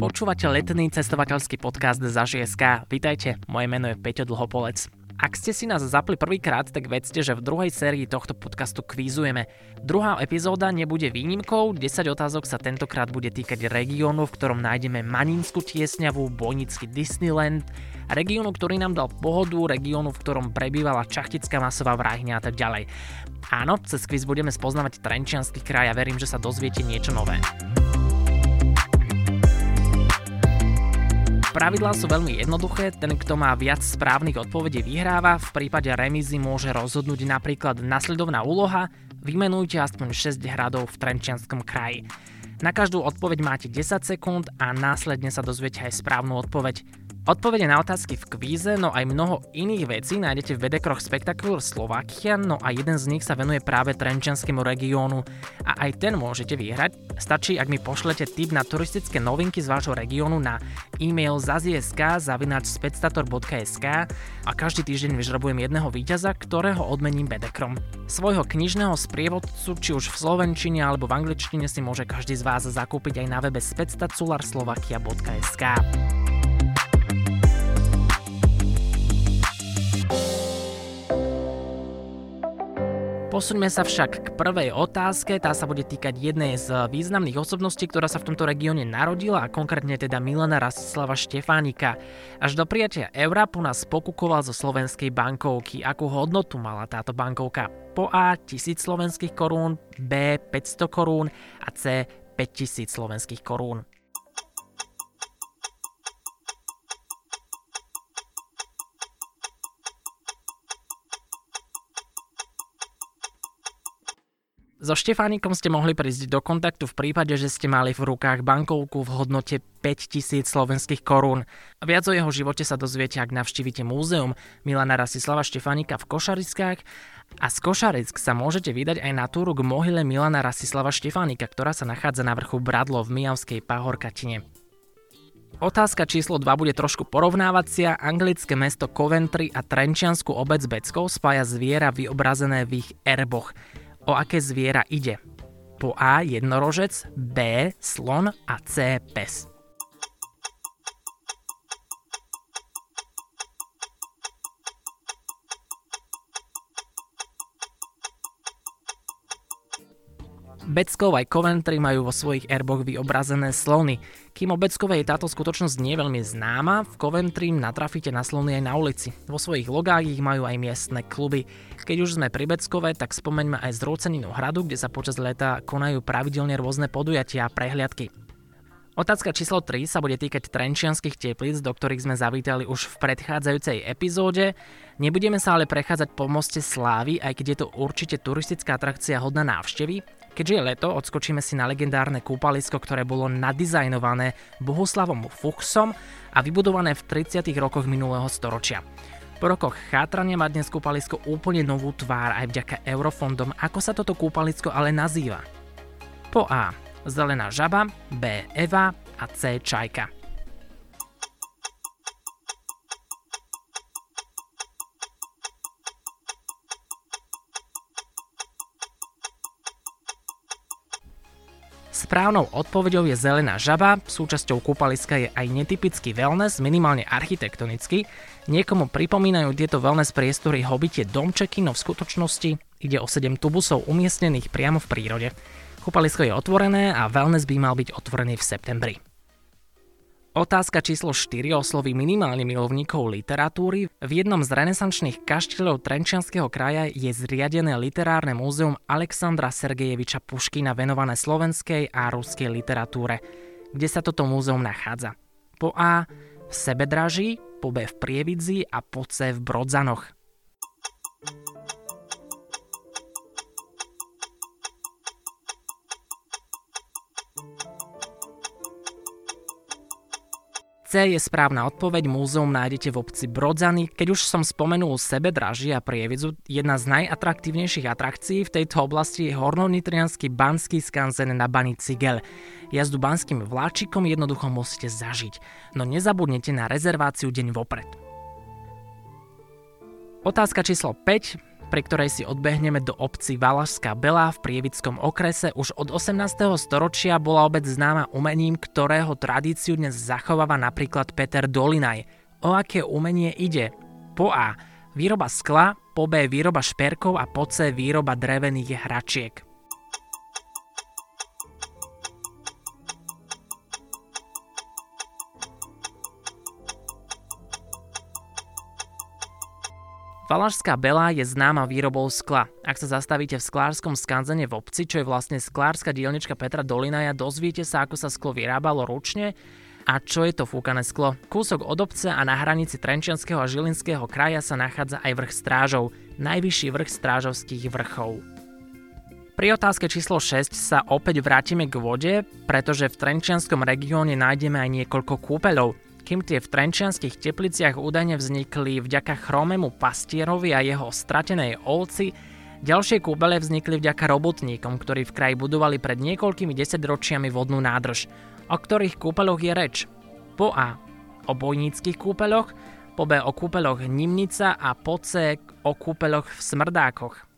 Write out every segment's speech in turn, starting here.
Počúvate letný cestovateľský podcast Zažieska. Vítajte, moje meno je Peťo Dlhopolec. Ak ste si nás zapli prvýkrát, tak vedzte, že v druhej sérii tohto podcastu kvízujeme. Druhá epizóda nebude výnimkou, 10 otázok sa tentokrát bude týkať regiónu, v ktorom nájdeme Maninskú tiesňavu, Bojnický Disneyland, regiónu, ktorý nám dal pohodu, regiónu, v ktorom prebývala čachtická masová vrahňa a tak ďalej. Áno, cez kvíz budeme spoznávať Trenčiansky kraj a verím, že sa dozviete niečo nové. Pravidlá sú veľmi jednoduché, ten kto má viac správnych odpovedí vyhráva, v prípade remízy môže rozhodnúť napríklad nasledovná úloha, vymenujte aspoň 6 hradov v Trenčianskom kraji. Na každú odpoveď máte 10 sekúnd a následne sa dozviete aj správnu odpoveď. Odpovede na otázky v kvíze, no aj mnoho iných vecí nájdete v Vedekroch Spectacular Slovakia, no a jeden z nich sa venuje práve Trenčianskému regiónu a aj ten môžete vyhrať. Stačí, ak mi pošlete tip na turistické novinky z vášho regiónu na e-mail zaziesk.spectator.sk a každý týždeň vyžrebujem jedného víťaza, ktorého odmením Bedekrom. Svojho knižného sprievodcu, či už v slovenčine alebo v angličtine si môže každý z vás zakúpiť aj na webe spectacularslovakia.sk. Posuňme sa však k prvej otázke, tá sa bude týkať jednej z významných osobností, ktorá sa v tomto regióne narodila a konkrétne teda Milana Rastislava Štefánika. Až do prijatia eura po nás pokukoval zo slovenskej bankovky. Akú hodnotu mala táto bankovka? Po A 1000 slovenských korún, B 500 korún a C 5000 slovenských korún. So Štefánikom ste mohli prísť do kontaktu v prípade, že ste mali v rukách bankovku v hodnote 5000 slovenských korún. Viac o jeho živote sa dozviete, ak navštívite múzeum Milana Rasislava Štefánika v Košarickách a z Košarick sa môžete vydať aj na túru k mohyle Milana Rasislava Štefánika, ktorá sa nachádza na vrchu Bradlo v Mijavskej Pahorkatine. Otázka číslo 2 bude trošku porovnávacia. Anglické mesto Coventry a Trenčiansku obec Beckov spája zviera vyobrazené v ich erboch o aké zviera ide. Po A jednorožec, B slon a C pes. Beckov aj Coventry majú vo svojich erboch vyobrazené slony. Kým o Beckovej táto skutočnosť nie je veľmi známa, v Coventry natrafíte na slony aj na ulici. Vo svojich logách ich majú aj miestne kluby. Keď už sme pri Beckove, tak spomeňme aj zrúceninu hradu, kde sa počas leta konajú pravidelne rôzne podujatia a prehliadky. Otázka číslo 3 sa bude týkať trenčianských teplíc, do ktorých sme zavítali už v predchádzajúcej epizóde. Nebudeme sa ale prechádzať po moste Slávy, aj keď je to určite turistická atrakcia hodná návštevy. Keďže je leto, odskočíme si na legendárne kúpalisko, ktoré bolo nadizajnované Bohuslavom Fuchsom a vybudované v 30. rokoch minulého storočia. Po rokoch chátrania má dnes kúpalisko úplne novú tvár aj vďaka eurofondom. Ako sa toto kúpalisko ale nazýva? Po A. Zelená žaba, B. Eva a C. Čajka. Správnou odpoveďou je zelená žaba, súčasťou kúpaliska je aj netypický wellness, minimálne architektonicky. Niekomu pripomínajú tieto wellness priestory hobitie domčeky, no v skutočnosti ide o 7 tubusov umiestnených priamo v prírode. Kúpalisko je otvorené a wellness by mal byť otvorený v septembri. Otázka číslo 4 osloví minimálne milovníkov literatúry. V jednom z renesančných kaštieľov Trenčianského kraja je zriadené literárne múzeum Alexandra Sergejeviča Puškina venované slovenskej a ruskej literatúre. Kde sa toto múzeum nachádza? Po A v Sebedraží, po B v Prievidzi a po C v Brodzanoch. C je správna odpoveď, múzeum nájdete v obci Brodzany. Keď už som spomenul sebe draží a prievidzu, jedna z najatraktívnejších atrakcií v tejto oblasti je hornonitrianský banský skanzen na Bani Cigel. Jazdu banským vláčikom jednoducho musíte zažiť, no nezabudnete na rezerváciu deň vopred. Otázka číslo 5 pri ktorej si odbehneme do obci Valašská Bela v Prievickom okrese. Už od 18. storočia bola obec známa umením, ktorého tradíciu dnes zachováva napríklad Peter Dolinaj. O aké umenie ide? Po A. Výroba skla, po B. Výroba šperkov a po C. Výroba drevených hračiek. Valašská Bela je známa výrobou skla. Ak sa zastavíte v sklárskom skanzene v obci, čo je vlastne sklárska dielnička Petra Dolinaja, dozviete sa, ako sa sklo vyrábalo ručne a čo je to fúkané sklo. Kúsok od obce a na hranici Trenčianského a Žilinského kraja sa nachádza aj vrch strážov, najvyšší vrch strážovských vrchov. Pri otázke číslo 6 sa opäť vrátime k vode, pretože v Trenčianskom regióne nájdeme aj niekoľko kúpeľov. Kým tie v Trenčianských tepliciach údajne vznikli vďaka chromému pastierovi a jeho stratenej ovci, ďalšie kúbele vznikli vďaka robotníkom, ktorí v kraji budovali pred niekoľkými desaťročiami vodnú nádrž. O ktorých kúpeľoch je reč? Po A. O bojníckých kúpeľoch, po B. O kúpeľoch Nimnica a po C. O kúpeľoch v Smrdákoch.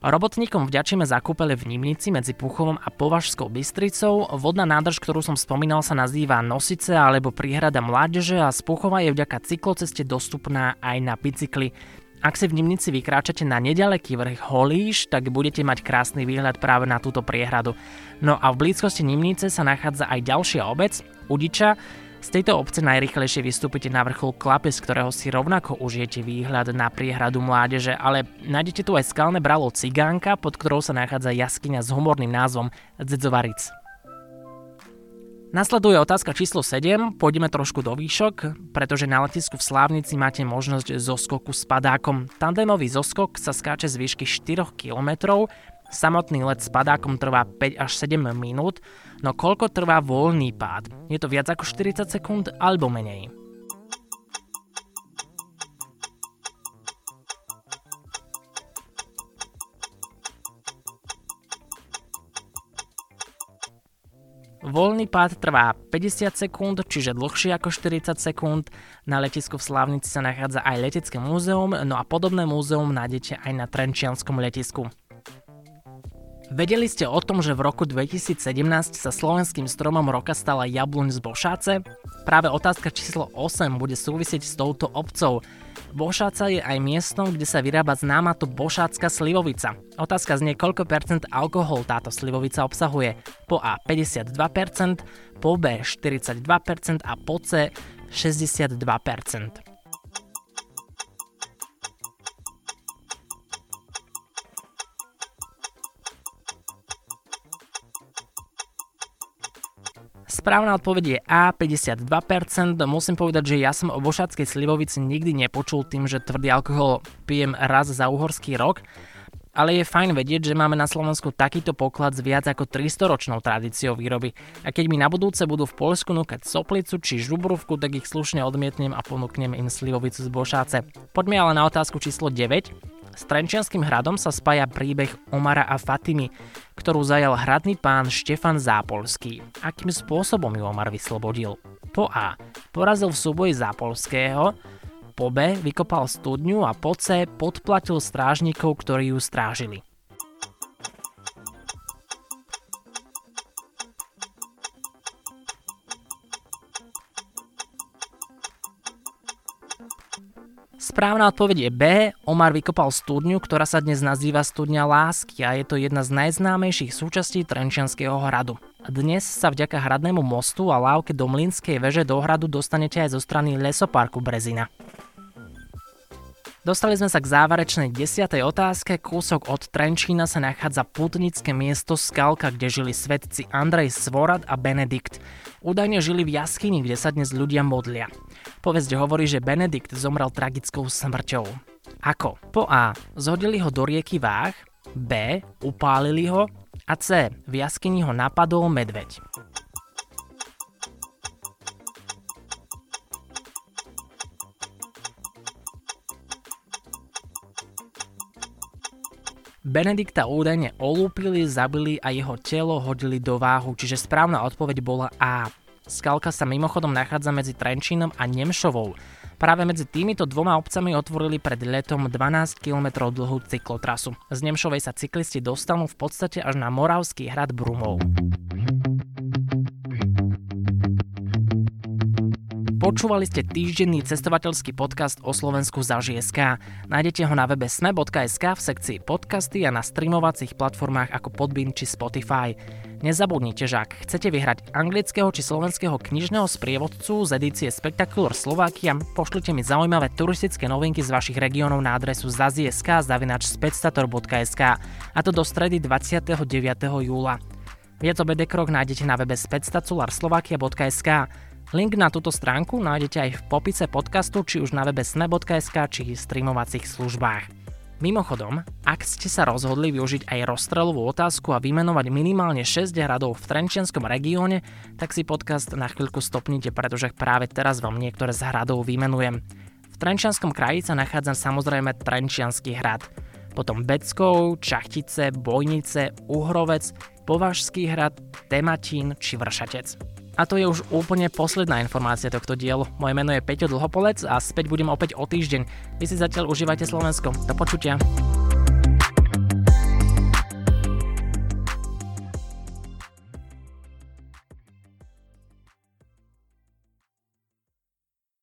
Robotníkom vďačíme za kúpele v Nimnici medzi Puchovom a Považskou Bystricou. Vodná nádrž, ktorú som spomínal, sa nazýva Nosice alebo Príhrada mládeže a z Puchova je vďaka cykloceste dostupná aj na bicykli. Ak si v Nimnici vykráčate na nedaleký vrch Holíš, tak budete mať krásny výhľad práve na túto priehradu. No a v blízkosti Nimnice sa nachádza aj ďalšia obec, Udiča, z tejto obce najrychlejšie vystúpite na vrchol Klapy, z ktorého si rovnako užijete výhľad na priehradu mládeže, ale nájdete tu aj skalné bralo Cigánka, pod ktorou sa nachádza jaskyňa s humorným názvom Dzedzovaric. Nasleduje otázka číslo 7, pôjdeme trošku do výšok, pretože na letisku v Slávnici máte možnosť zoskoku s padákom. Tandémový zoskok sa skáče z výšky 4 km, Samotný let s padákom trvá 5 až 7 minút, no koľko trvá voľný pád? Je to viac ako 40 sekúnd alebo menej? Voľný pád trvá 50 sekúnd, čiže dlhšie ako 40 sekúnd. Na letisku v Slávnici sa nachádza aj letecké múzeum, no a podobné múzeum nájdete aj na Trenčianskom letisku. Vedeli ste o tom, že v roku 2017 sa slovenským stromom roka stala jabluň z Bošáce? Práve otázka číslo 8 bude súvisieť s touto obcov. Bošáca je aj miestom, kde sa vyrába známa to bošácka slivovica. Otázka znie, koľko percent alkohol táto slivovica obsahuje. Po A 52%, po B 42% a po C 62%. Správna odpoveď je A, 52%. Musím povedať, že ja som o bošáckej slivovici nikdy nepočul tým, že tvrdý alkohol pijem raz za uhorský rok, ale je fajn vedieť, že máme na Slovensku takýto poklad s viac ako 300-ročnou tradíciou výroby. A keď mi na budúce budú v Polsku núkať soplicu či žubrúvku, tak ich slušne odmietnem a ponúknem im slivovicu z Bošáce. Poďme ale na otázku číslo 9. S Trenčianským hradom sa spája príbeh Omara a Fatimy, ktorú zajal hradný pán Štefan Zápolský. Akým spôsobom ju Omar vyslobodil? Po A. Porazil v súboji Zápolského, po B. Vykopal studňu a po C. Podplatil strážnikov, ktorí ju strážili. Správna odpoveď je B. Omar vykopal studňu, ktorá sa dnes nazýva studňa lásky a je to jedna z najznámejších súčastí Trenčianského hradu. Dnes sa vďaka hradnému mostu a lávke do Mlínskej veže do hradu dostanete aj zo strany lesoparku Brezina. Dostali sme sa k záverečnej desiatej otázke. Kúsok od Trenčína sa nachádza putnické miesto Skalka, kde žili svetci Andrej Svorad a Benedikt. Údajne žili v jaskyni, kde sa dnes ľudia modlia. Povesť hovorí, že Benedikt zomrel tragickou smrťou. Ako? Po A. Zhodili ho do rieky Váh, B. Upálili ho a C. V jaskyni ho napadol medveď. Benedikta údajne olúpili, zabili a jeho telo hodili do váhu, čiže správna odpoveď bola A. Skalka sa mimochodom nachádza medzi Trenčínom a Nemšovou. Práve medzi týmito dvoma obcami otvorili pred letom 12 km dlhú cyklotrasu. Z Nemšovej sa cyklisti dostanú v podstate až na Moravský hrad Brumov. Počúvali ste týždenný cestovateľský podcast o Slovensku za ŽSK. Nájdete ho na webe sme.sk v sekcii podcasty a na streamovacích platformách ako Podbean či Spotify. Nezabudnite, že ak chcete vyhrať anglického či slovenského knižného sprievodcu z edície Spectacular Slovakia, pošlite mi zaujímavé turistické novinky z vašich regiónov na adresu zaziesk zavinač spectator.sk a to do stredy 29. júla. Viac o Krok nájdete na webe spectacularslovakia.sk. Link na túto stránku nájdete aj v popise podcastu, či už na webe sme.sk, či streamovacích službách. Mimochodom, ak ste sa rozhodli využiť aj rozstrelovú otázku a vymenovať minimálne 6 hradov v Trenčianskom regióne, tak si podcast na chvíľku stopnite, pretože práve teraz vám niektoré z hradov vymenujem. V Trenčianskom kraji sa nachádza samozrejme Trenčiansky hrad, potom Beckov, Čachtice, Bojnice, Uhrovec, Považský hrad, Tematín či Vršatec. A to je už úplne posledná informácia tohto dielu. Moje meno je Peťo Dlhopolec a späť budem opäť o týždeň. Vy si zatiaľ užívajte Slovensko. Do počutia.